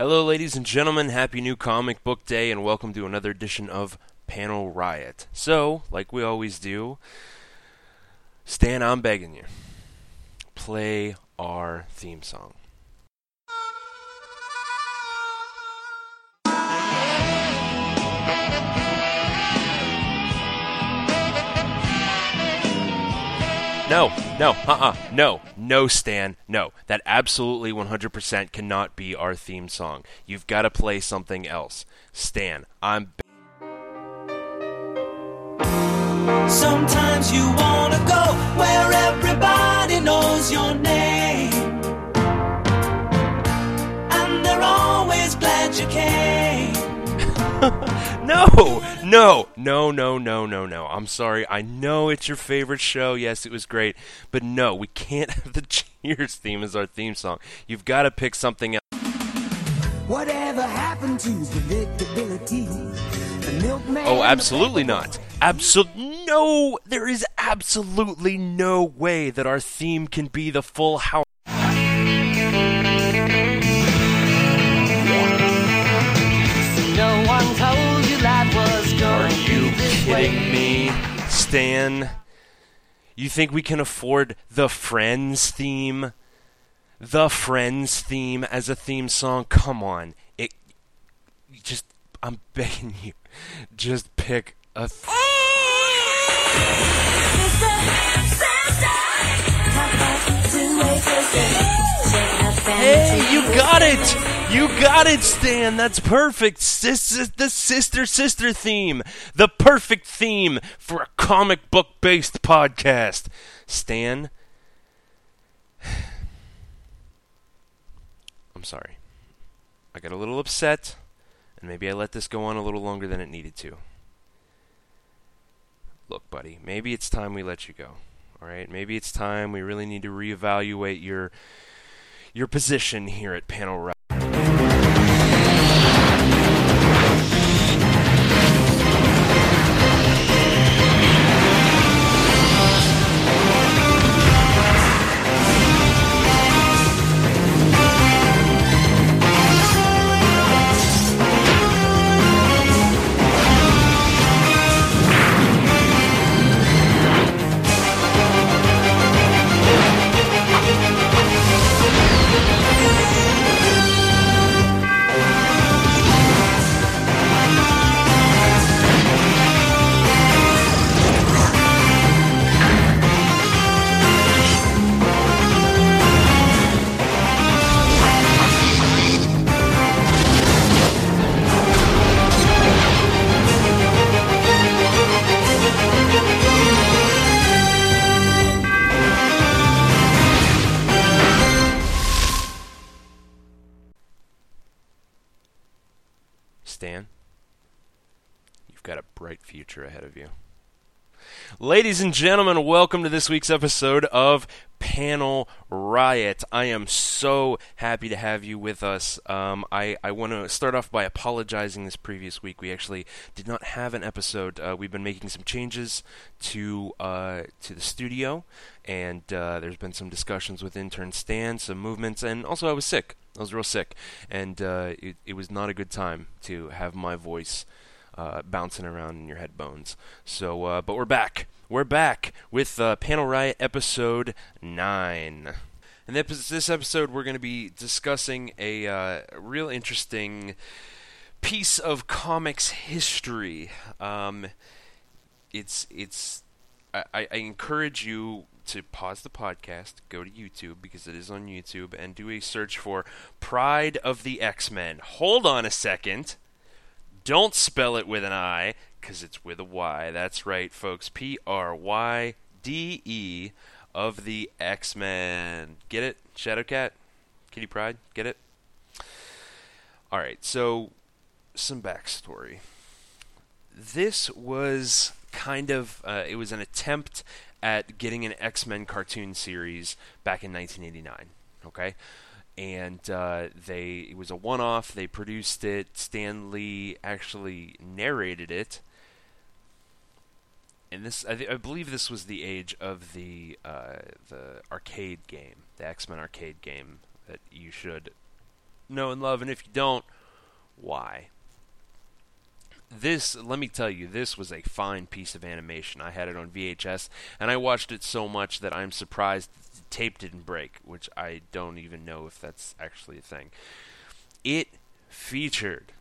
Hello, ladies and gentlemen. Happy new comic book day, and welcome to another edition of Panel Riot. So, like we always do, Stan, I'm begging you, play our theme song. No, no, uh uh no, no, Stan, no. That absolutely 100% cannot be our theme song. You've got to play something else. Stan, I'm. Sometimes you wanna go where everybody knows your name. And they're always glad you came. No, no, no, no, no, no, no. I'm sorry. I know it's your favorite show. Yes, it was great. But no, we can't have the Cheers theme as our theme song. You've got to pick something else. Whatever happened to predictability? The milkman Oh, absolutely not. Absol no, there is absolutely no way that our theme can be the full house. Kidding me, Stan? You think we can afford the Friends theme? The Friends theme as a theme song? Come on. It just I'm begging you. Just pick a th- Hey, you got it! You got it, Stan! That's perfect! Sis- the sister sister theme! The perfect theme for a comic book based podcast! Stan. I'm sorry. I got a little upset, and maybe I let this go on a little longer than it needed to. Look, buddy, maybe it's time we let you go. Alright? Maybe it's time we really need to reevaluate your your position here at Panel Ladies and gentlemen, welcome to this week's episode of Panel Riot. I am so happy to have you with us. Um, I, I want to start off by apologizing this previous week. We actually did not have an episode. Uh, we've been making some changes to uh, to the studio, and uh, there's been some discussions with intern Stan, some movements, and also I was sick. I was real sick, and uh, it, it was not a good time to have my voice uh, bouncing around in your head bones. So, uh, but we're back. We're back with uh, Panel Riot episode nine. And this episode, we're going to be discussing a uh, real interesting piece of comics history. Um, it's it's I I encourage you to pause the podcast, go to YouTube because it is on YouTube, and do a search for Pryde of the X Men. Hold on a second. Don't spell it with an I, because it's with a Y. That's right, folks. P R Y D E of the X Men. Get it? Shadowcat? Kitty Pryde? Get it? Alright, so some backstory. This was kind of uh, it was an attempt at getting an X-Men cartoon series back in 1989. Okay, and uh, they it was a one-off. They produced it. Stan Lee actually narrated it. And this, I, th- I believe, this was the age of the uh, the arcade game, the X Men arcade game that you should know and love, and if you don't, why? This, let me tell you, this was a fine piece of animation. I had it on VHS, and I watched it so much that I'm surprised the tape didn't break, which I don't even know if that's actually a thing. It featured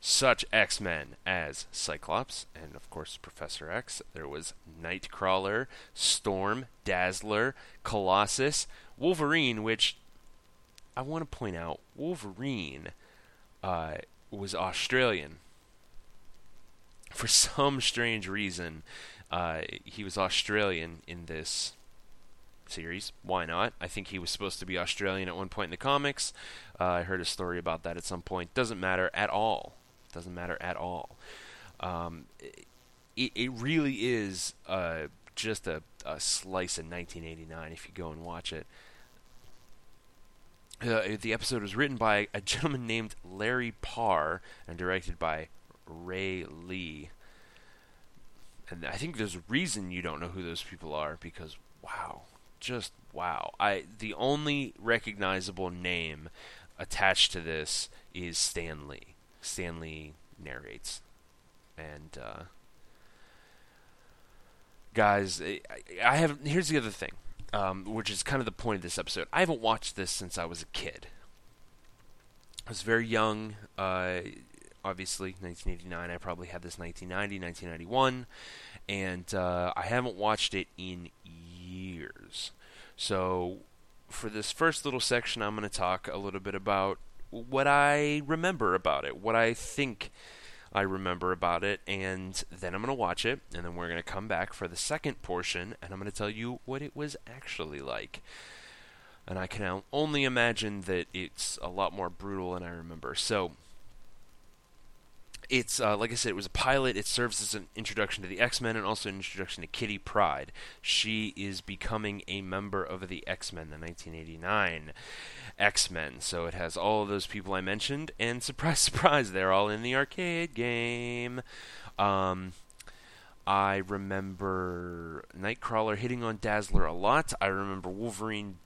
such X Men as Cyclops and, of course, Professor X. There was Nightcrawler, Storm, Dazzler, Colossus, Wolverine, which I want to point out Wolverine uh, was Australian. For some strange reason, uh, he was Australian in this series. Why not? I think he was supposed to be Australian at one point in the comics. Uh, I heard a story about that at some point. Doesn't matter at all. Doesn't matter at all. Um, it, it really is uh, just a, a slice of 1989 if you go and watch it. Uh, the episode was written by a gentleman named Larry Parr and directed by Ray Lee. And I think there's a reason you don't know who those people are because wow, just wow. I the only recognizable name attached to this is Stan Lee. Stan Lee narrates, and uh, guys, I, I have. Here's the other thing, um, which is kind of the point of this episode. I haven't watched this since I was a kid. I was very young. Uh, obviously, 1989. I probably had this 1990, 1991, and uh, I haven't watched it in years. So, for this first little section, I'm going to talk a little bit about what I remember about it, what I think I remember about it, and then I'm going to watch it, and then we're going to come back for the second portion, and I'm going to tell you what it was actually like. And I can only imagine that it's a lot more brutal than I remember. So, it's uh, like I said, it was a pilot. It serves as an introduction to the X Men and also an introduction to Kitty Pryde. She is becoming a member of the X Men, the 1989 X Men. So it has all of those people I mentioned, and surprise, surprise, they're all in the arcade game. Um, I remember Nightcrawler hitting on Dazzler a lot. I remember Wolverine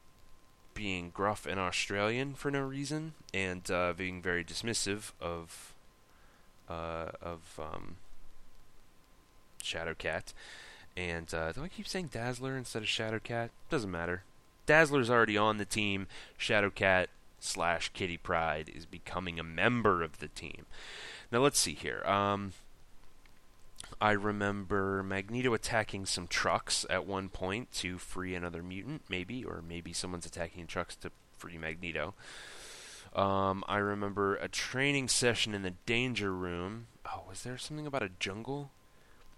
being gruff and Australian for no reason, and uh, being very dismissive of uh, of um, Shadowcat. And uh, do I keep saying Dazzler instead of Shadowcat? Doesn't matter. Dazzler's already on the team. Shadowcat slash Kitty Pryde is becoming a member of the team. Now let's see here. Um, I remember Magneto attacking some trucks at one point to free another mutant, maybe, or maybe someone's attacking trucks to free Magneto. Um, I remember a training session in the danger room. Oh, was there something about a jungle?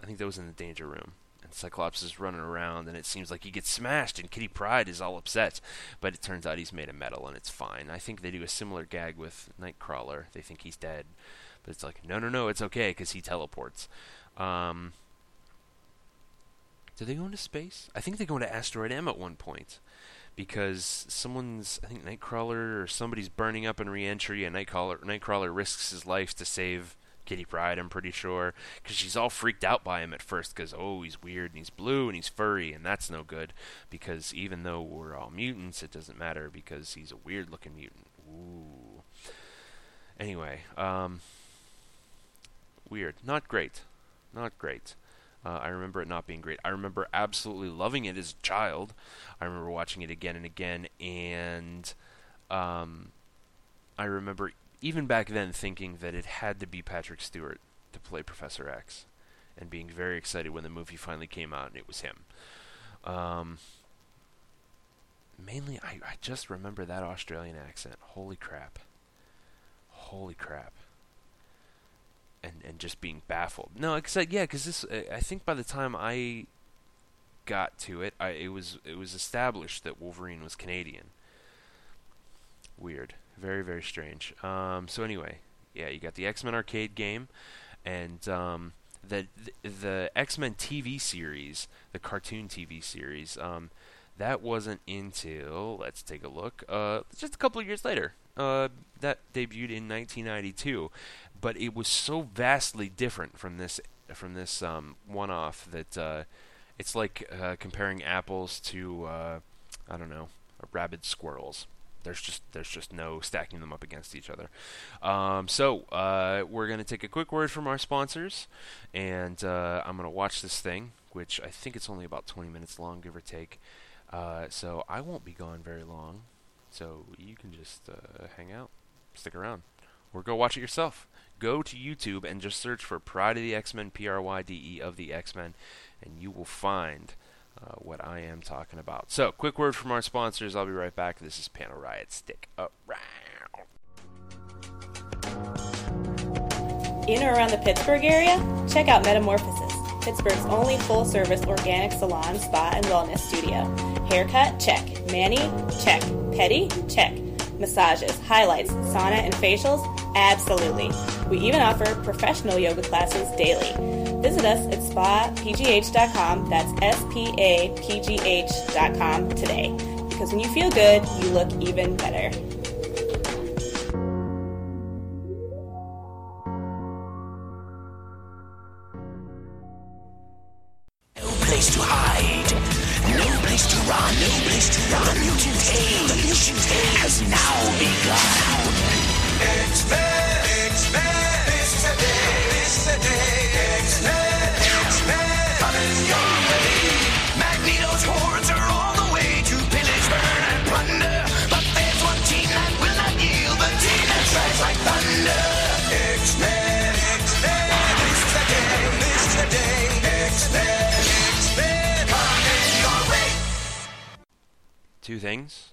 I think that was in the danger room. And Cyclops is running around, and it seems like he gets smashed, and Kitty Pryde is all upset. But it turns out he's made of metal, and it's fine. I think they do a similar gag with Nightcrawler. They think he's dead, but it's like, no, no, no, it's okay because he teleports. Um, do they go into space? I think they go into Asteroid M at one point because someone's I think Nightcrawler or somebody's burning up in reentry, and Nightcrawler Nightcrawler risks his life to save Kitty Pryde. I'm pretty sure because she's all freaked out by him at first because oh he's weird and he's blue and he's furry and that's no good because even though we're all mutants, it doesn't matter because he's a weird looking mutant. Ooh. Anyway, um, weird, not great, not great. Uh, I remember it not being great. I remember absolutely loving it as a child. I remember watching it again and again, and um, I remember even back then thinking that it had to be Patrick Stewart to play Professor X, and being very excited when the movie finally came out and it was him. Um, mainly, I, I just remember that Australian accent. Holy crap! Holy crap! And and just being baffled. No, I, yeah, because this I think by the time I got to it, I it was it was established that Wolverine was Canadian. Weird, very very strange. Um, so anyway, yeah, you got the X Men arcade game, and um, the the, the X Men TV series, the cartoon TV series. Um, that wasn't until let's take a look. Uh, just a couple of years later. Uh, that debuted in 1992, but it was so vastly different from this from this um, one-off that uh, it's like uh, comparing apples to uh, I don't know rabid squirrels. There's just there's just no stacking them up against each other. Um, so uh, we're gonna take a quick word from our sponsors, and uh, I'm gonna watch this thing, which I think it's only about 20 minutes long, give or take. Uh, so I won't be gone very long. So you can just hang out, stick around, or go watch it yourself. Go to YouTube and just search for Pryde of the X Men, P R Y D E of the X Men, and you will find uh, what I am talking about. So, quick word from our sponsors. I'll be right back. This is Panel Riot. Stick around. In or around the Pittsburgh area? Check out Metamorphosis, Pittsburgh's only full service organic salon, spa, and wellness studio. Haircut? Check. Manny? Check. Petty? Check. Massages, highlights, sauna, and facials? Absolutely. We even offer professional yoga classes daily. Visit us at spapgh.com, that's S P A P G H.com today. Because when you feel good, you look even better. No place to hide. Place to run. No place to run. The mutant tale. The mutant tale has now begun. X-Men. Two things.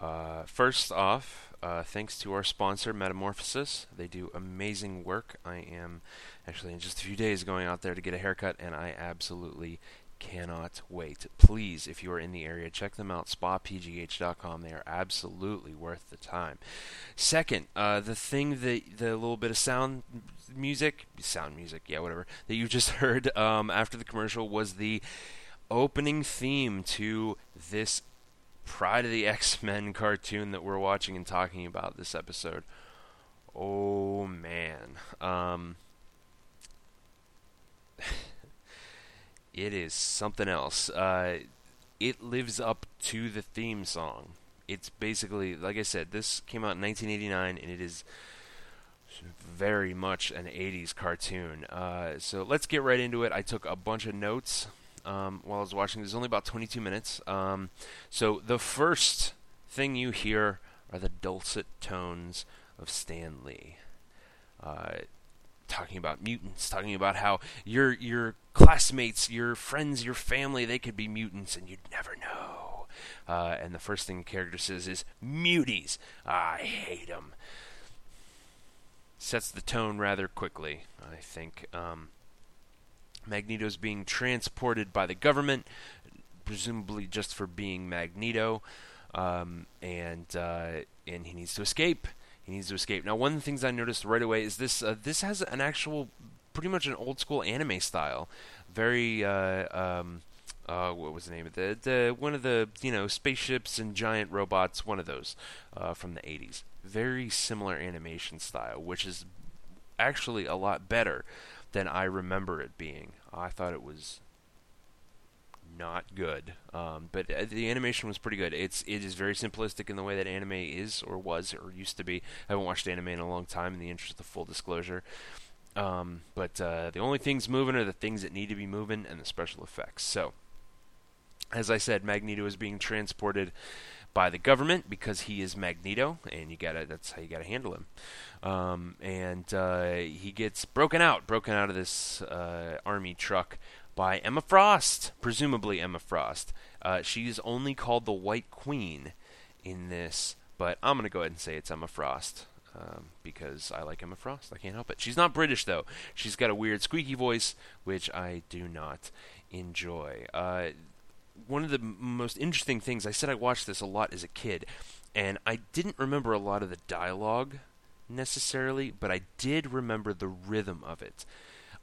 Uh, first off, uh, thanks to our sponsor, Metamorphosis. They do amazing work. I am actually in just a few days going out there to get a haircut, and I absolutely cannot wait. Please, if you are in the area, check them out, spapgh.com. They are absolutely worth the time. Second, uh, the thing that the little bit of sound music, sound music, yeah, whatever, that you just heard um, after the commercial was the opening theme to this Pryde of the X Men cartoon that we're watching and talking about this episode. Oh man. Um, it is something else. Uh, it lives up to the theme song. It's basically, like I said, this came out in 1989 and it is very much an 80s cartoon. Uh, so let's get right into it. I took a bunch of notes um, while I was watching. There's only about 22 minutes. Um, so the first thing you hear are the dulcet tones of Stan Lee. Uh, talking about mutants, talking about how your your classmates, your friends, your family, they could be mutants and you'd never know. Uh, and the first thing the character says is "muties." I hate them. Sets the tone rather quickly, I think. Um, Magneto's being transported by the government, presumably just for being Magneto, um, and uh, and he needs to escape. He needs to escape. Now, one of the things I noticed right away is this. Uh, this has an actual, pretty much an old school anime style. Very. Uh, um, uh, what was the name of the, the one of the you know spaceships and giant robots? One of those uh, from the 80s. Very similar animation style, which is actually a lot better than I remember it being. I thought it was not good, um, but uh, the animation was pretty good. It's it is very simplistic in the way that anime is or was or used to be. I haven't watched anime in a long time, in the interest of full disclosure. Um, but uh, the only things moving are the things that need to be moving and the special effects. So, as I said, Magneto is being transported by the government because he is Magneto, and you gotta that's how you gotta handle him. Um, and uh, he gets broken out, broken out of this uh, army truck by Emma Frost, presumably Emma Frost. Uh, she's only called the White Queen in this, but I'm gonna go ahead and say it's Emma Frost. Um, because I like Emma Frost. I can't help it. She's not British, though. She's got a weird squeaky voice, which I do not enjoy. Uh, one of the most interesting things I said I watched this a lot as a kid, and I didn't remember a lot of the dialogue necessarily, but I did remember the rhythm of it.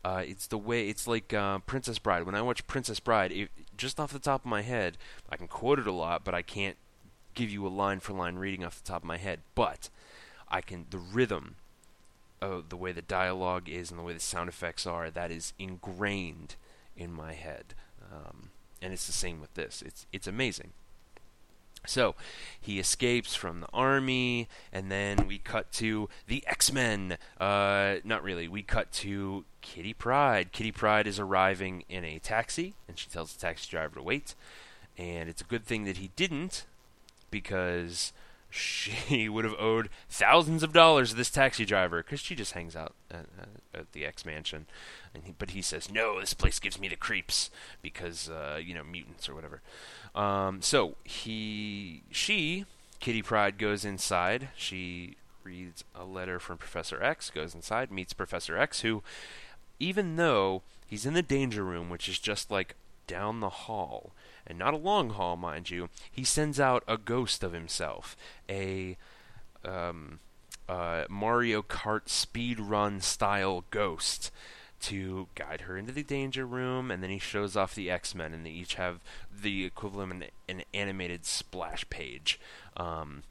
Uh, it's the way it's like uh, Princess Bride. When I watch Princess Bride, it, just off the top of my head, I can quote it a lot, but I can't give you a line for line reading off the top of my head. But I can the rhythm, uh, the way the dialogue is, and the way the sound effects are. That is ingrained in my head. Um, and it's the same with this. It's it's amazing. So he escapes from the army, and then we cut to the X Men. Uh, not really. We cut to Kitty Pryde. Kitty Pryde is arriving in a taxi, and she tells the taxi driver to wait. And it's a good thing that he didn't, because she would have owed thousands of dollars to this taxi driver because she just hangs out at, at the X Mansion. He, but he says, "No, this place gives me the creeps because uh, you know mutants or whatever." Um, so he, she, Kitty Pryde goes inside. She reads a letter from Professor X, goes inside, meets Professor X, who, even though he's in the danger room, which is just like down the hall, and not a long haul, mind you, he sends out a ghost of himself, a um, uh, Mario Kart speed run style ghost to guide her into the danger room, and then he shows off the X Men, and they each have the equivalent of an, an animated splash page. Um,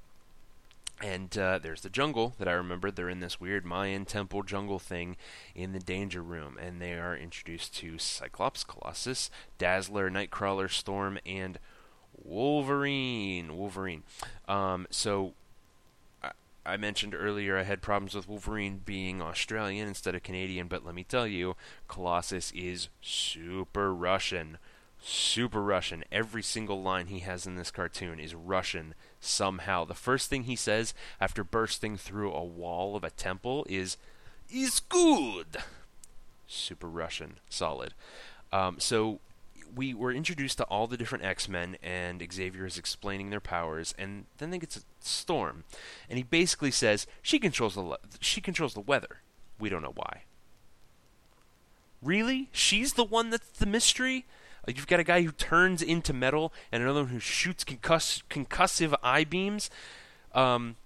and uh, there's the jungle that I remember. They're in this weird Mayan temple jungle thing in the danger room, and they are introduced to Cyclops, Colossus, Dazzler, Nightcrawler, Storm, and Wolverine. Wolverine. Um, so I mentioned earlier I had problems with Wolverine being Australian instead of Canadian, but let me tell you, Colossus is super Russian. Super Russian. Every single line he has in this cartoon is Russian somehow. The first thing he says after bursting through a wall of a temple is, is good. Super Russian. Solid. Um, so we were introduced to all the different X-Men, and Xavier is explaining their powers, and then they get to Storm, and he basically says she controls the le- she controls the weather. We don't know why. Really, she's the one that's the mystery. You've got a guy who turns into metal, and another one who shoots concuss- concussive eye beams. Um,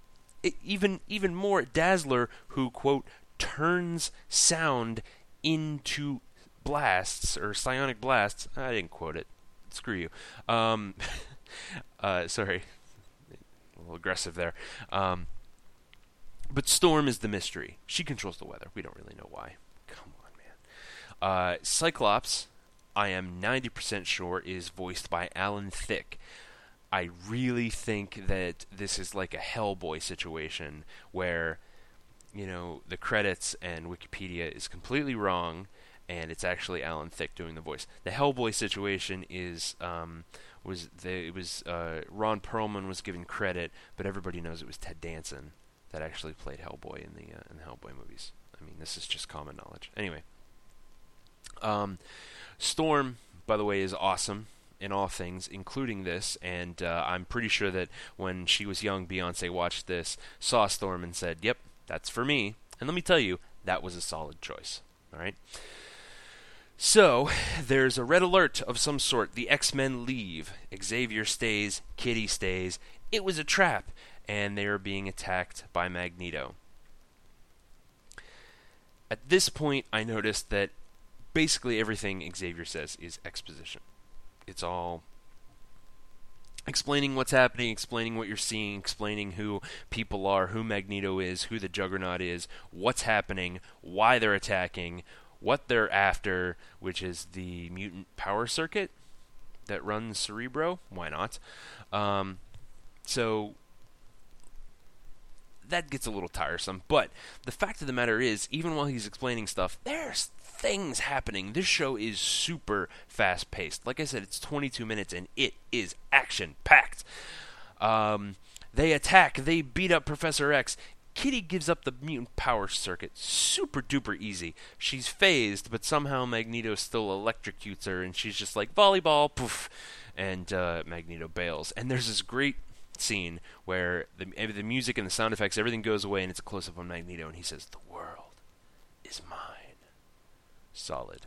it, even even more, Dazzler, who quote turns sound into blasts or psionic blasts. I didn't quote it. Screw you. Um, uh, sorry, a little aggressive there. Um, but Storm is the mystery. She controls the weather. We don't really know why. Come on, man. Uh, Cyclops, I am 90% sure, is voiced by Alan Thicke. I really think that this is like a Hellboy situation where, you know, the credits and Wikipedia is completely wrong and it's actually Alan Thicke doing the voice. The Hellboy situation is um, was the, it was uh, Ron Perlman was given credit, but everybody knows it was Ted Danson that actually played Hellboy in the uh, in the Hellboy movies. I mean, this is just common knowledge. Anyway, um, Storm, by the way, is awesome in all things, including this. And uh, I'm pretty sure that when she was young, Beyonce watched this, saw Storm, and said, "Yep, that's for me." And let me tell you, that was a solid choice. All right. So, there's a red alert of some sort. The X Men leave. Xavier stays. Kitty stays. It was a trap, and they are being attacked by Magneto. At this point, I noticed that basically everything Xavier says is exposition. It's all explaining what's happening, explaining what you're seeing, explaining who people are, who Magneto is, who the Juggernaut is, what's happening, why they're attacking, what they're after, which is the mutant power circuit that runs Cerebro. Why not? Um, so that gets a little tiresome. But the fact of the matter is, even while he's explaining stuff, there's things happening. This show is super fast paced. Like I said, it's 22 minutes and it is action packed. Um, they attack, they beat up Professor X. Kitty gives up the mutant power circuit super duper easy. She's phased, but somehow Magneto still electrocutes her, and she's just like volleyball, poof, and uh, Magneto bails. And there's this great scene where the the music and the sound effects, everything goes away, and it's a close up on Magneto, and he says, "The world is mine." Solid,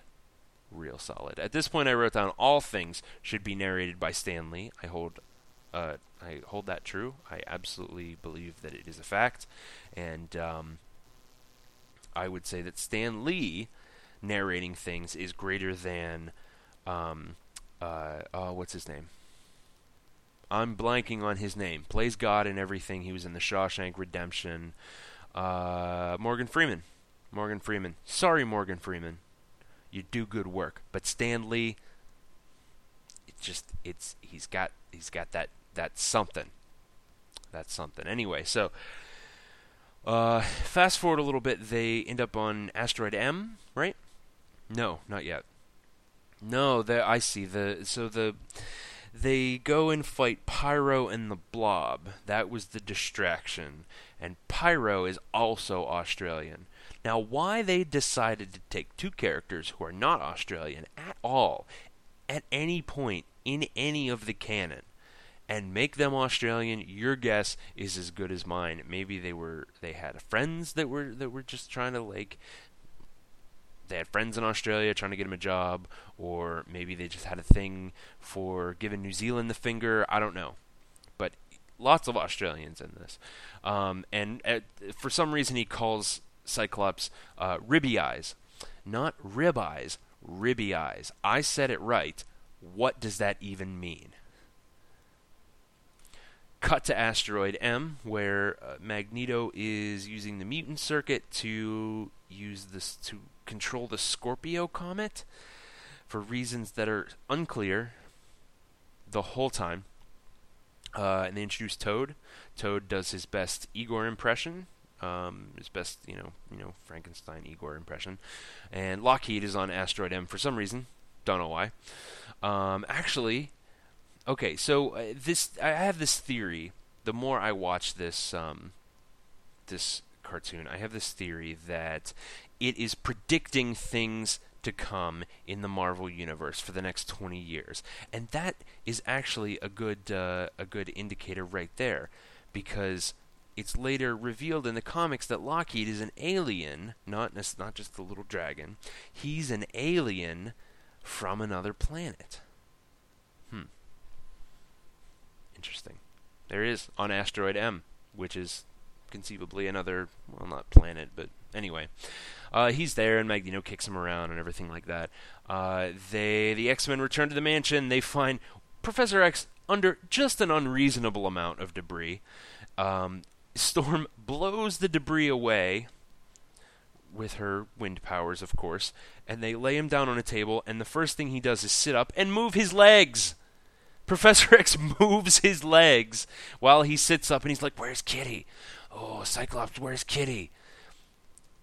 real solid. At this point, I wrote down all things should be narrated by Stan Lee. I hold uh, I hold that true. I absolutely believe that it is a fact, and um, I would say that Stan Lee narrating things is greater than um, uh, oh, what's his name? I'm blanking on his name. Plays God in everything. He was in the Shawshank Redemption. Uh, Morgan Freeman. Morgan Freeman. Sorry, Morgan Freeman. You do good work, but Stan Lee. It just it's he's got he's got that that something. That's something. Anyway, so uh, fast forward a little bit, they end up on asteroid M, right? No, not yet. No, I see the so the they go and fight Pyro and the Blob. That was the distraction. And Pyro is also Australian. Now, why they decided to take two characters who are not Australian at all, at any point in any of the canon, and make them Australian, your guess is as good as mine. Maybe they were they had friends that were that were just trying to like they had friends in Australia trying to get him a job, or maybe they just had a thing for giving New Zealand the finger. I don't know, but lots of Australians in this, um, and at, for some reason he calls Cyclops uh, ribby eyes, not rib eyes, ribby eyes. I said it right. What does that even mean? Cut to asteroid M, where uh, Magneto is using the mutant circuit to use this to control the Scorpio comet for reasons that are unclear the whole time. Uh, and they introduce Toad. Toad does his best Igor impression, um, his best, you know, you know, Frankenstein Igor impression. And Lockheed is on Asteroid M for some reason. Don't know why. Um, actually, okay, so uh, this I have this theory. The more I watch this um, this cartoon, I have this theory that it is predicting things to come in the Marvel universe for the next 20 years, and that is actually a good uh, a good indicator right there, because it's later revealed in the comics that Lockheed is an alien, not not just the little dragon. He's an alien from another planet. Hmm. Interesting. There is on asteroid M, which is conceivably another, well, not planet, but anyway. Uh, he's there, and Magneto kicks him around and everything like that. Uh, they, the X-Men return to the mansion. They find Professor X under just an unreasonable amount of debris. Um, Storm blows the debris away with her wind powers, of course, and they lay him down on a table, and the first thing he does is sit up and move his legs. Professor X moves his legs while he sits up, and he's like, Where's Kitty? Oh, Cyclops, where's Kitty?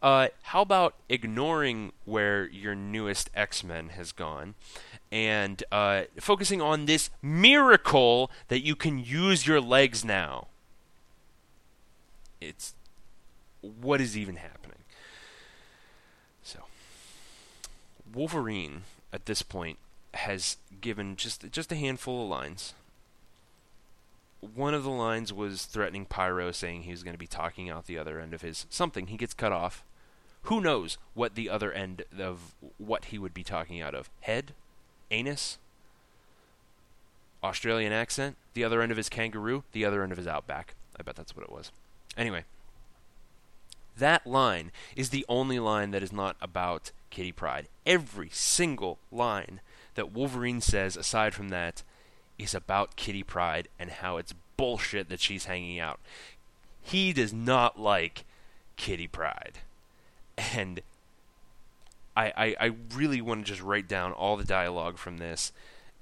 Uh, how about ignoring where your newest X Men has gone and uh, focusing on this miracle that you can use your legs now? It's. What is even happening? So, Wolverine at this point has given just just a handful of lines. One of the lines was threatening Pyro, saying he was going to be talking out the other end of his something. He gets cut off. Who knows what the other end of what he would be talking out of? Head? Anus? Australian accent? The other end of his kangaroo? The other end of his outback? I bet that's what it was. Anyway, that line is the only line that is not about Kitty Pryde. Every single line that Wolverine says, aside from that, is about Kitty Pryde and how it's bullshit that she's hanging out. He does not like Kitty Pryde. And I, I, I really want to just write down all the dialogue from this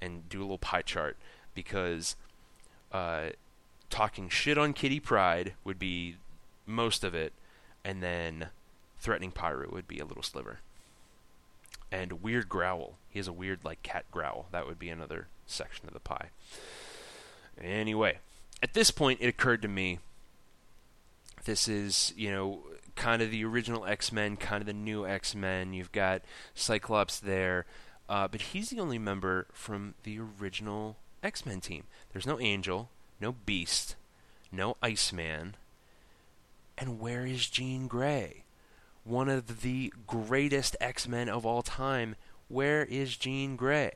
and do a little pie chart because uh, talking shit on Kitty Pryde would be most of it, and then threatening Pyro would be a little sliver. And weird growl. He has a weird like cat growl. That would be another section of the pie. Anyway, at this point it occurred to me this is, you know, kind of the original X-Men, kind of the new X-Men. You've got Cyclops there, uh, but he's the only member from the original X-Men team. There's no Angel, no Beast, no Iceman, and where is Jean Grey? One of the greatest X Men of all time. Where is Jean Grey?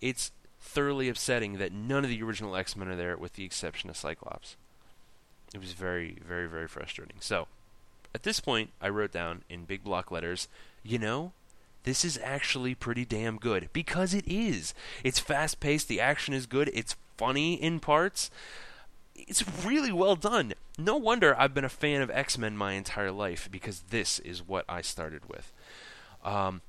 It's thoroughly upsetting that none of the original X Men are there, with the exception of Cyclops. It was very, very, very frustrating. So, at this point, I wrote down in big block letters, you know, this is actually pretty damn good because it is. It's fast paced, the action is good, it's funny in parts it's really well done. No wonder I've been a fan of X Men my entire life because this is what I started with. Um,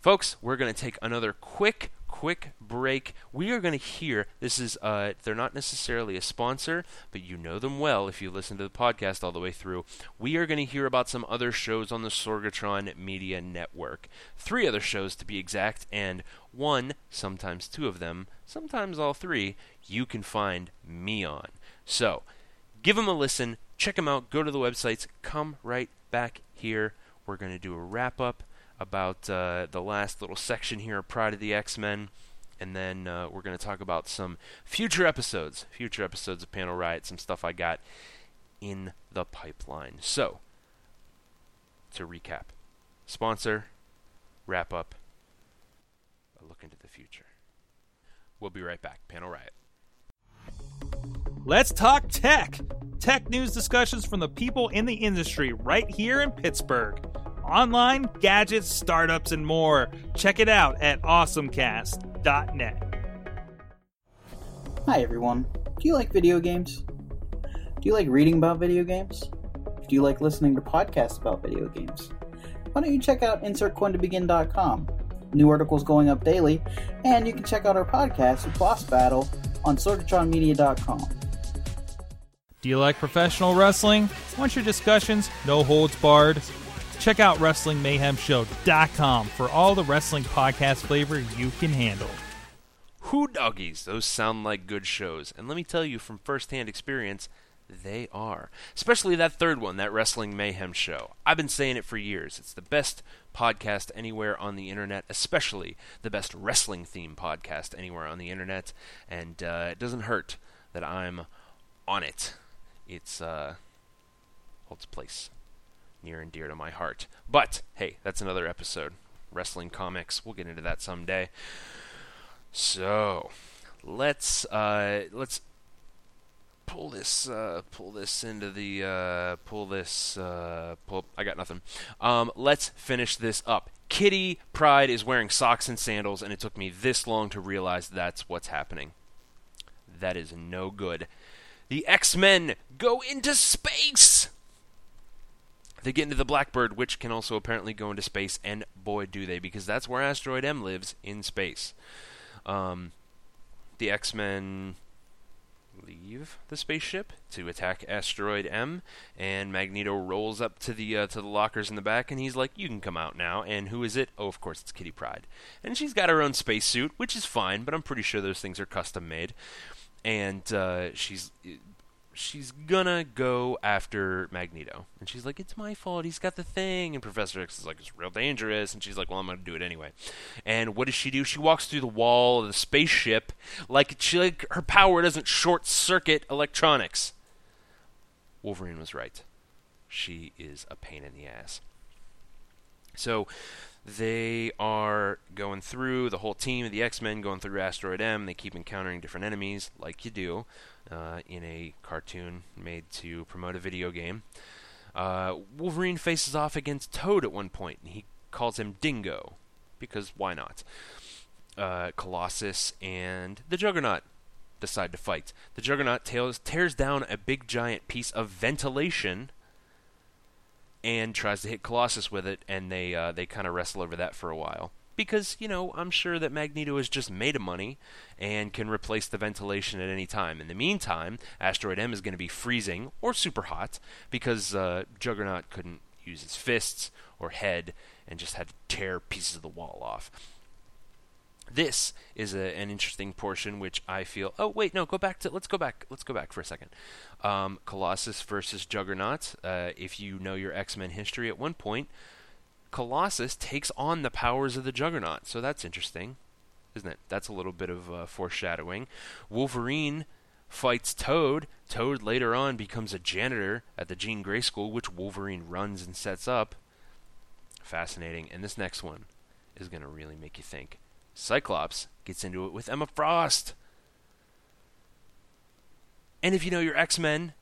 folks, we're going to take another quick, quick break. We are going to hear this is uh, they're not necessarily a sponsor, but you know them well if you listen to the podcast all the way through. We are going to hear about some other shows on the Sorgatron Media Network. Three other shows to be exact, and one, sometimes two of them, sometimes all three, you can find me on. So, give them a listen, check them out, go to the websites, come right back here. We're going to do a wrap up about uh, the last little section here of Pryde of the X Men, and then uh, we're going to talk about some future episodes, future episodes of Panel Riot, some stuff I got in the pipeline. So, to recap, sponsor, wrap up, a look into the future. We'll be right back. Panel Riot. Let's talk tech. Tech news discussions from the people in the industry right here in Pittsburgh. Online, gadgets, startups, and more. Check it out at awesomecast.net. Hi everyone. Do you like video games? Do you like reading about video games? Do you like listening to podcasts about video games? Why don't you check out insertcointobegin.com? New articles going up daily, and you can check out our podcast, Boss Battle, on sorgatronmedia.com. Do you like professional wrestling? Want your discussions no holds barred? Check out WrestlingMayhemShow.com for all the wrestling podcast flavor you can handle. Who doggies? Those sound like good shows. And let me tell you from firsthand experience, they are. Especially that third one, that Wrestling Mayhem show. I've been saying it for years. It's the best podcast anywhere on the internet, especially the best wrestling theme podcast anywhere on the internet. And uh, it doesn't hurt that I'm on it. It's uh, holds place near and dear to my heart. But hey, that's another episode. Wrestling comics. We'll get into that someday. So let's uh, let's pull this uh, pull this into the uh, pull this uh, pull. I got nothing. Um, let's finish this up. Kitty Pryde is wearing socks and sandals, and it took me this long to realize that's what's happening. That is no good. The X Men go into space. They get into the Blackbird, which can also apparently go into space, and boy, do they, because that's where Asteroid M lives in space. Um, the X Men leave the spaceship to attack Asteroid M, and Magneto rolls up to the uh, to the lockers in the back, and he's like, "You can come out now." And who is it? Oh, of course, it's Kitty Pryde, and she's got her own spacesuit, which is fine, but I'm pretty sure those things are custom made, and uh, she's she's gonna go after Magneto. And she's like, It's my fault, he's got the thing. And Professor X is like, It's real dangerous. And she's like, Well, I'm gonna do it anyway. And what does she do? She walks through the wall of the spaceship like she like her power doesn't short circuit electronics. Wolverine was right. She is a pain in the ass. So they are going through the whole team of the X Men going through Asteroid M. They keep encountering different enemies, like you do uh, in a cartoon made to promote a video game. Uh, Wolverine faces off against Toad at one point, and he calls him Dingo, because why not? Uh, Colossus and the Juggernaut decide to fight. The Juggernaut tears, tears down a big giant piece of ventilation and tries to hit Colossus with it, and they uh, they kind of wrestle over that for a while. Because you know, I'm sure that Magneto is just made of money and can replace the ventilation at any time. In the meantime, Asteroid M is going to be freezing or super hot because uh, Juggernaut couldn't use his fists or head and just had to tear pieces of the wall off. This is a, an interesting portion, which I feel. Oh wait, no, go back to. Let's go back. Let's go back for a second. Um, Colossus versus Juggernaut. Uh, if you know your X Men history, at one point, Colossus takes on the powers of the Juggernaut. So that's interesting, isn't it? That's a little bit of uh, foreshadowing. Wolverine fights Toad. Toad later on becomes a janitor at the Jean Grey School, which Wolverine runs and sets up. Fascinating. And this next one is going to really make you think. Cyclops gets into it with Emma Frost. And if you know your X Men,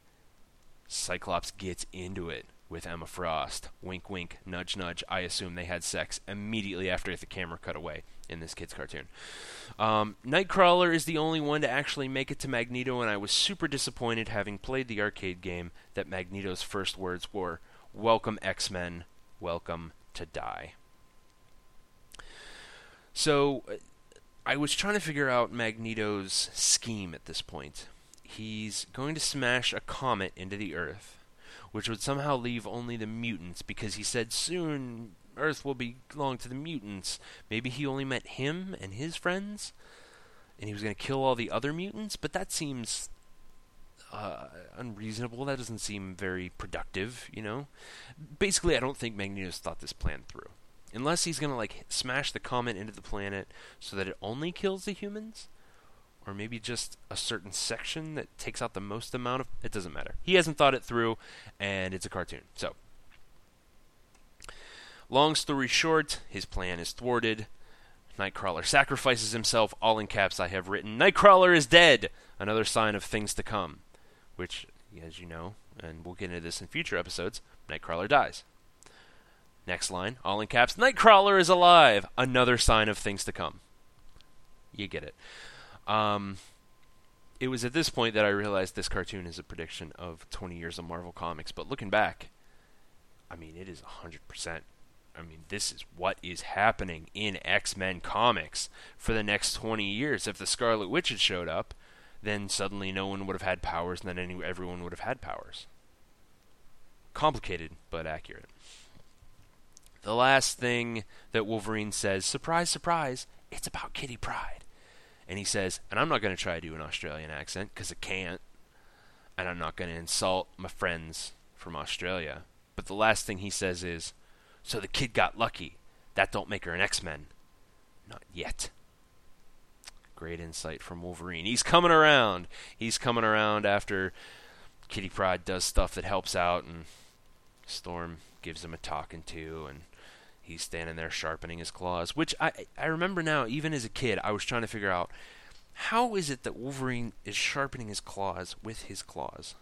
Cyclops gets into it with Emma Frost. Wink, wink, nudge, nudge. I assume they had sex immediately after the camera cut away in this kid's cartoon. Um, Nightcrawler is the only one to actually make it to Magneto, and I was super disappointed having played the arcade game that Magneto's first words were Welcome, X Men, welcome to die. So, uh, I was trying to figure out Magneto's scheme at this point. He's going to smash a comet into the Earth, which would somehow leave only the mutants because he said soon Earth will belong to the mutants. Maybe he only met him and his friends, and he was going to kill all the other mutants, but that seems uh, unreasonable. That doesn't seem very productive, you know? Basically, I don't think Magneto's thought this plan through. Unless he's going to, like, smash the comet into the planet so that it only kills the humans, or maybe just a certain section that takes out the most amount of. It doesn't matter. He hasn't thought it through, and it's a cartoon. So, long story short, his plan is thwarted. Nightcrawler sacrifices himself, all in caps I have written. Nightcrawler is dead! Another sign of things to come. Which, as you know, and we'll get into this in future episodes, Nightcrawler dies. Next line, all in caps Nightcrawler is alive! Another sign of things to come. You get it. Um, it was at this point that I realized this cartoon is a prediction of 20 years of Marvel Comics, but looking back, I mean, it is 100%. I mean, this is what is happening in X Men comics for the next 20 years. If the Scarlet Witch had showed up, then suddenly no one would have had powers, and then everyone would have had powers. Complicated, but accurate. The last thing that Wolverine says, surprise, surprise, it's about Kitty Pryde. And he says, and I'm not going to try to do an Australian accent because I can't. And I'm not going to insult my friends from Australia. But the last thing he says is, so the kid got lucky. That don't make her an X-Men. Not yet. Great insight from Wolverine. He's coming around. He's coming around after Kitty Pryde does stuff that helps out and Storm gives him a talking to and he's standing there sharpening his claws, which I I remember now even as a kid I was trying to figure out how is it that Wolverine is sharpening his claws with his claws?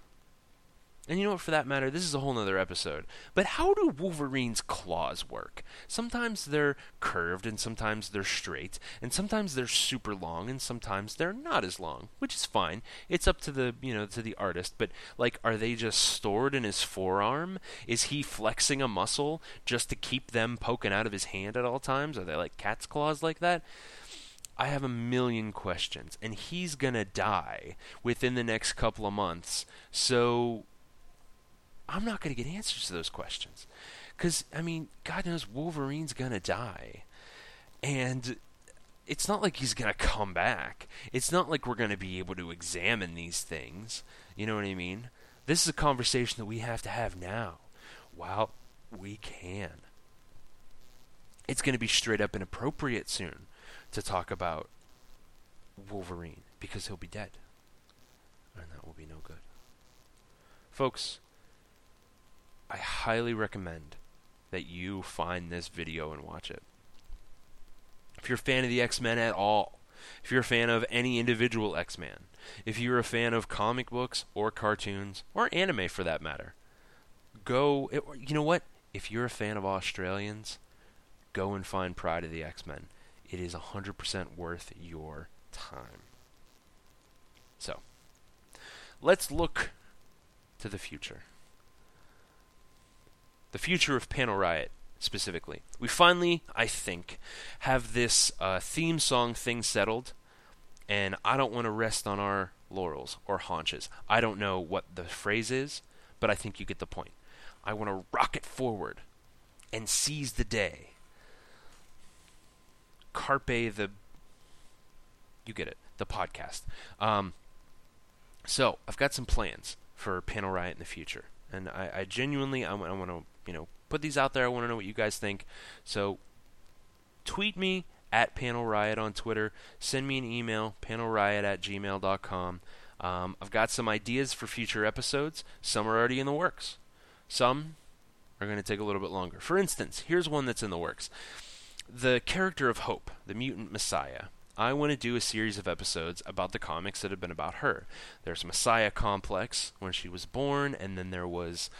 And you know what, for that matter, this is a whole nother episode. But how do Wolverine's claws work? Sometimes they're curved, and sometimes they're straight, and sometimes they're super long, and sometimes they're not as long, which is fine. It's up to the you know to the artist. But like, are they just stored in his forearm? Is he flexing a muscle just to keep them poking out of his hand at all times? Are they like cat's claws like that? I have a million questions, and he's gonna die within the next couple of months. So I'm not going to get answers to those questions. Because, I mean, God knows Wolverine's going to die. And it's not like he's going to come back. It's not like we're going to be able to examine these things. You know what I mean? This is a conversation that we have to have now while we can. It's going to be straight up inappropriate soon to talk about Wolverine because he'll be dead. And that will be no good. Folks, I highly recommend that you find this video and watch it. If you're a fan of the X Men at all, if you're a fan of any individual X Man, if you're a fan of comic books or cartoons or anime for that matter, go. You know what? If you're a fan of Australians, go and find Pryde of the X Men. It is 100% worth your time. So, let's look to the future the future of Panel Riot specifically. We finally, I think, have this uh, theme song thing settled, and I don't want to rest on our laurels or haunches. I don't know what the phrase is, but I think you get the point. I want to rocket forward and seize the day. Carpe the. You get it. The podcast. Um, so, I've got some plans for Panel Riot in the future. And I, I genuinely, I, I want to you know, put these out there. I want to know what you guys think. So tweet me at Panel Riot on Twitter. Send me an email, panelriot at gmail.com. Um, I've got some ideas for future episodes. Some are already in the works. Some are going to take a little bit longer. For instance, here's one that's in the works the character of Hope, the mutant messiah. I want to do a series of episodes about the comics that have been about her. There's Messiah Complex when she was born, and then there was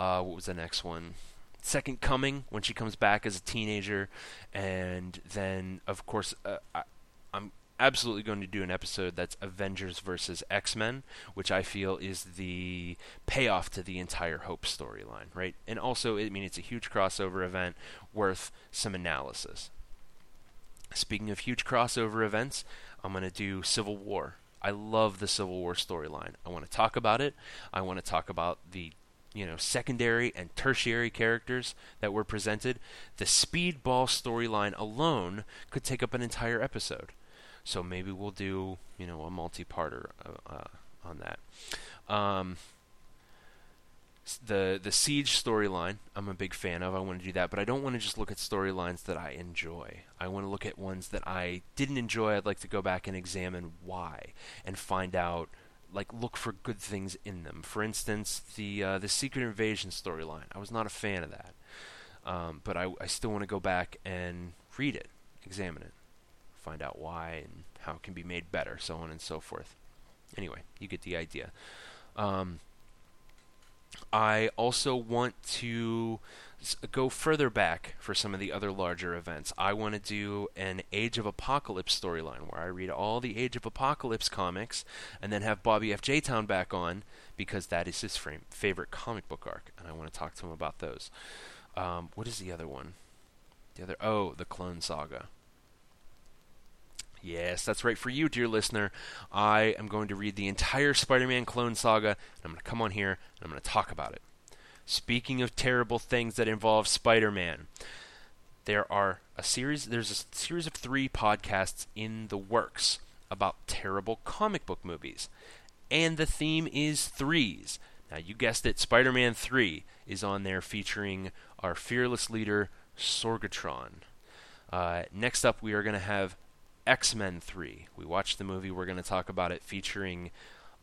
uh, what was the next one? Second Coming when she comes back as a teenager, and then of course uh, I, I'm absolutely going to do an episode that's Avengers versus X Men, which I feel is the payoff to the entire Hope storyline, right? And also, I mean, it's a huge crossover event worth some analysis. Speaking of huge crossover events, I'm going to do Civil War. I love the Civil War storyline. I want to talk about it. I want to talk about the you know secondary and tertiary characters that were presented. The Speedball storyline alone could take up an entire episode. So maybe we'll do you know a multi-parter uh, uh, on that. Um, the the siege storyline I'm a big fan of. I want to do that, but I don't want to just look at storylines that I enjoy. I want to look at ones that I didn't enjoy. I'd like to go back and examine why and find out like look for good things in them. For instance, the uh, the Secret Invasion storyline. I was not a fan of that, um, but I, I still want to go back and read it, examine it, find out why and how it can be made better, so on and so forth. Anyway, you get the idea. Um, I also want to go further back for some of the other larger events. I want to do an Age of Apocalypse storyline where I read all the Age of Apocalypse comics and then have Bobby F. J. Town back on because that is his frame, favorite comic book arc, and I want to talk to him about those. Um, what is the other one? The other oh, the Clone Saga. Yes, that's right for you, dear listener. I am going to read the entire Spider Man clone saga, and I'm going to come on here and I'm going to talk about it. Speaking of terrible things that involve Spider Man, there are a series there's a series of three podcasts in the works about terrible comic book movies. And the theme is threes. Now you guessed it, Spider Man 3 is on there featuring our fearless leader, Sorgatron. Uh, next up, we are going to have X Men 3. We watched the movie. We're going to talk about it featuring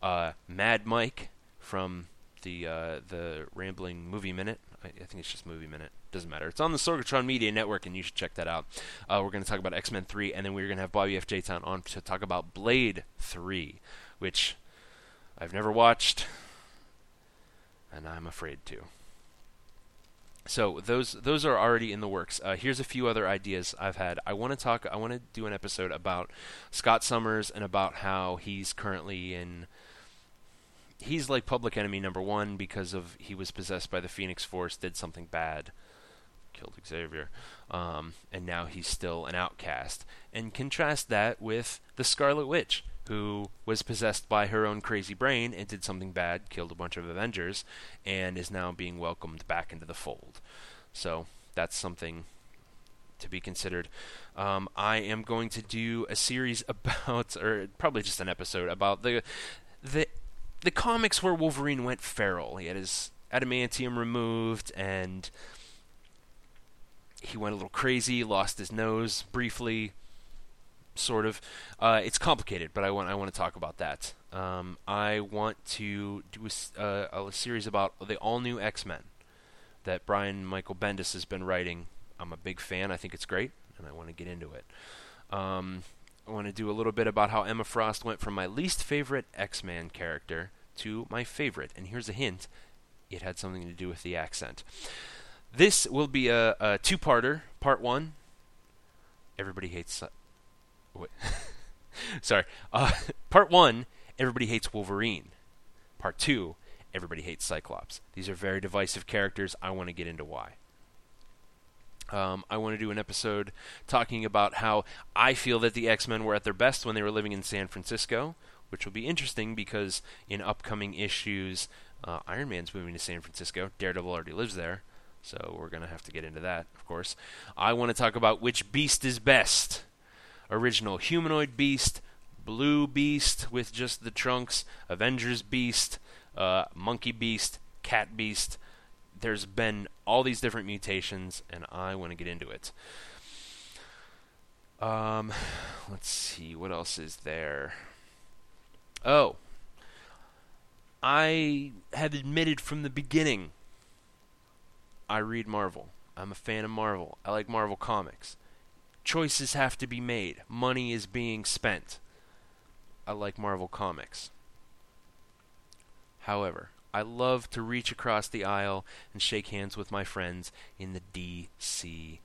uh, Mad Mike from the uh, the Rambling Movie Minute. I, I think it's just Movie Minute. Doesn't matter. It's on the Sorgatron Media Network, and you should check that out. Uh, we're going to talk about X Men 3, and then we're going to have Bobby F. J. Town on to talk about Blade 3, which I've never watched, and I'm afraid to. So those those are already in the works. Uh, here's a few other ideas I've had. I want to talk. I want to do an episode about Scott Summers and about how he's currently in. He's like public enemy number one because of he was possessed by the Phoenix Force, did something bad, killed Xavier, um, and now he's still an outcast. And contrast that with the Scarlet Witch, who was possessed by her own crazy brain and did something bad, killed a bunch of Avengers, and is now being welcomed back into the fold. So that's something to be considered. Um, I am going to do a series about, or probably just an episode about the the the comics where Wolverine went feral. He had his adamantium removed, and he went a little crazy, lost his nose briefly, sort of. Uh, it's complicated, but I want I want to talk about that. Um, I want to do a, uh, a series about the all new X Men that Brian Michael Bendis has been writing. I'm a big fan. I think it's great, and I want to get into it. Um, I want to do a little bit about how Emma Frost went from my least favorite X Man character to my favorite. And here's a hint it had something to do with the accent. This will be a, a two parter. Part one Everybody hates. Wait. Sorry. Uh, part one Everybody hates Wolverine. Part two Everybody hates Cyclops. These are very divisive characters. I want to get into why. Um, I want to do an episode talking about how I feel that the X Men were at their best when they were living in San Francisco, which will be interesting because in upcoming issues, uh, Iron Man's moving to San Francisco. Daredevil already lives there, so we're going to have to get into that, of course. I want to talk about which beast is best original humanoid beast, blue beast with just the trunks, Avengers beast, uh, monkey beast, cat beast there's been all these different mutations, and I want to get into it. Um, let's see what else is there. Oh, I have admitted from the beginning. I read Marvel. I'm a fan of Marvel. I like Marvel comics. Choices have to be made. Money is being spent. I like Marvel comics. However, I love to reach across the aisle and shake hands with my friends in the DC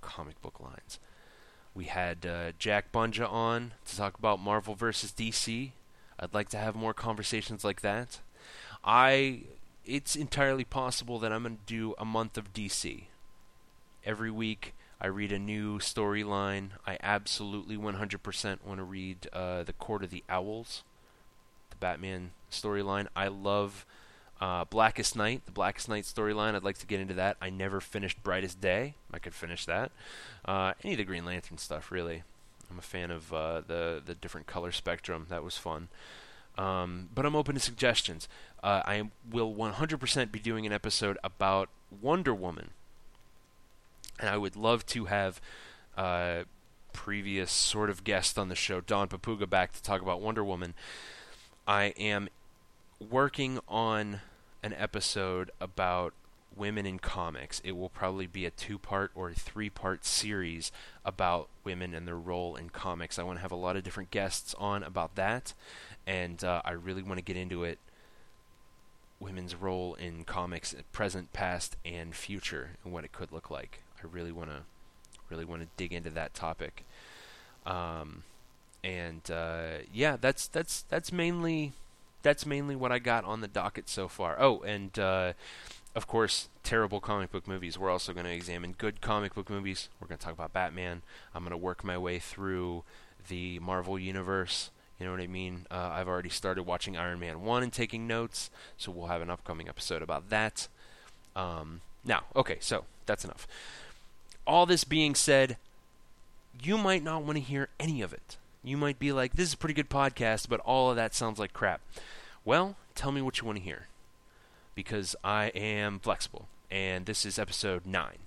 comic book lines. We had uh, Jack Bunja on to talk about Marvel versus DC. I'd like to have more conversations like that. I it's entirely possible that I'm going to do a month of DC. Every week I read a new storyline. I absolutely 100% want to read uh, The Court of the Owls, the Batman storyline. I love uh, Blackest Night, the Blackest Night storyline. I'd like to get into that. I never finished Brightest Day. I could finish that. Uh, any of the Green Lantern stuff, really. I'm a fan of uh, the the different color spectrum. That was fun. Um, but I'm open to suggestions. Uh, I will 100% be doing an episode about Wonder Woman, and I would love to have uh, previous sort of guest on the show, Don Papuga, back to talk about Wonder Woman. I am working on an episode about women in comics. It will probably be a two part or a three part series about women and their role in comics. I want to have a lot of different guests on about that, and uh, I really want to get into it women's role in comics present past and future and what it could look like i really want to really want to dig into that topic um, and uh, yeah that's that's that's mainly that's mainly what i got on the docket so far oh and uh, of course terrible comic book movies we're also going to examine good comic book movies we're going to talk about batman i'm going to work my way through the marvel universe you know what I mean? Uh, I've already started watching Iron Man 1 and taking notes, so we'll have an upcoming episode about that. Um, now, okay, so that's enough. All this being said, you might not want to hear any of it. You might be like, this is a pretty good podcast, but all of that sounds like crap. Well, tell me what you want to hear. Because I am flexible. And this is episode 9.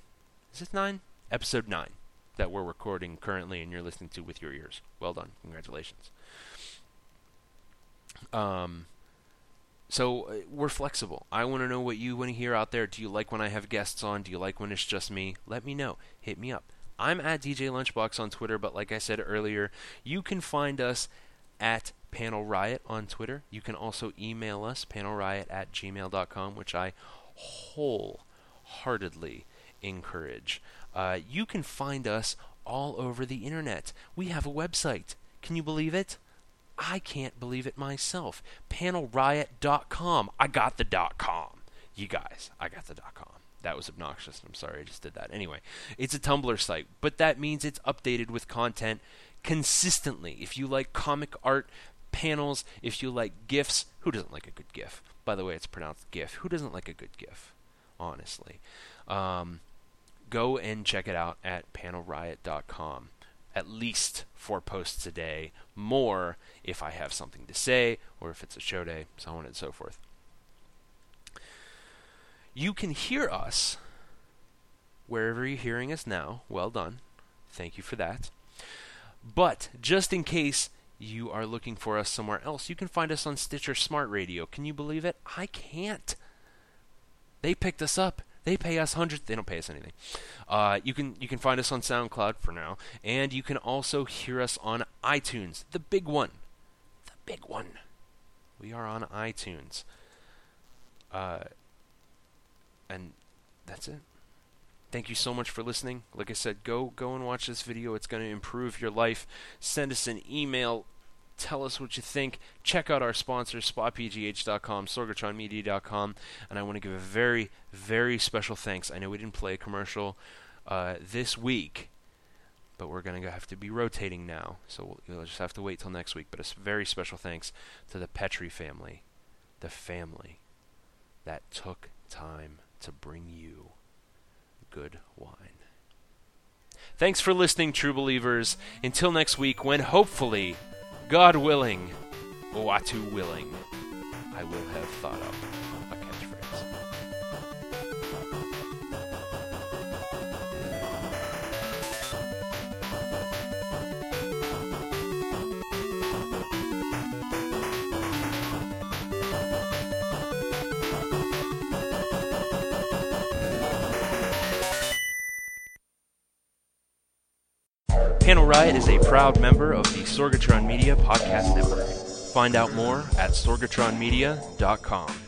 Is it 9? Episode 9 that we're recording currently and you're listening to with your ears. Well done. Congratulations. Um, so uh, we're flexible. I want to know what you want to hear out there. Do you like when I have guests on? Do you like when it's just me? Let me know. Hit me up. I'm at DJ Lunchbox on Twitter, but like I said earlier, you can find us at Panel Riot on Twitter. You can also email us, panelriot at gmail.com, which I wholeheartedly encourage. Uh, you can find us all over the internet. We have a website. Can you believe it? I can't believe it myself. Panelriot.com. I got the dot com. You guys, I got the dot com. That was obnoxious. I'm sorry I just did that. Anyway, it's a Tumblr site, but that means it's updated with content consistently. If you like comic art panels, if you like GIFs, who doesn't like a good GIF? By the way, it's pronounced GIF. Who doesn't like a good GIF? Honestly. Um, go and check it out at panelriot.com at least four posts a day, more if I have something to say or if it's a show day, so on and so forth. You can hear us wherever you're hearing us now. Well done. Thank you for that. But just in case you are looking for us somewhere else, you can find us on Stitcher Smart Radio. Can you believe it? I can't. They picked us up they pay us hundreds. They don't pay us anything. Uh, you can you can find us on SoundCloud for now, and you can also hear us on iTunes, the big one, the big one. We are on iTunes. Uh, and that's it. Thank you so much for listening. Like I said, go go and watch this video. It's going to improve your life. Send us an email Tell us what you think. Check out our sponsors, SpotPGH.com, SorgatronMedia.com, and I want to give a very, very special thanks. I know we didn't play a commercial uh, this week, but we're going to have to be rotating now, so we'll, you'll just have to wait till next week. But a very special thanks to the Petri family, the family that took time to bring you good wine. Thanks for listening, true believers. Until next week, when hopefully God willing, Uatu willing, I will have thought up Riot is a proud member of the Sorgatron Media Podcast Network. Find out more at sorgatronmedia.com.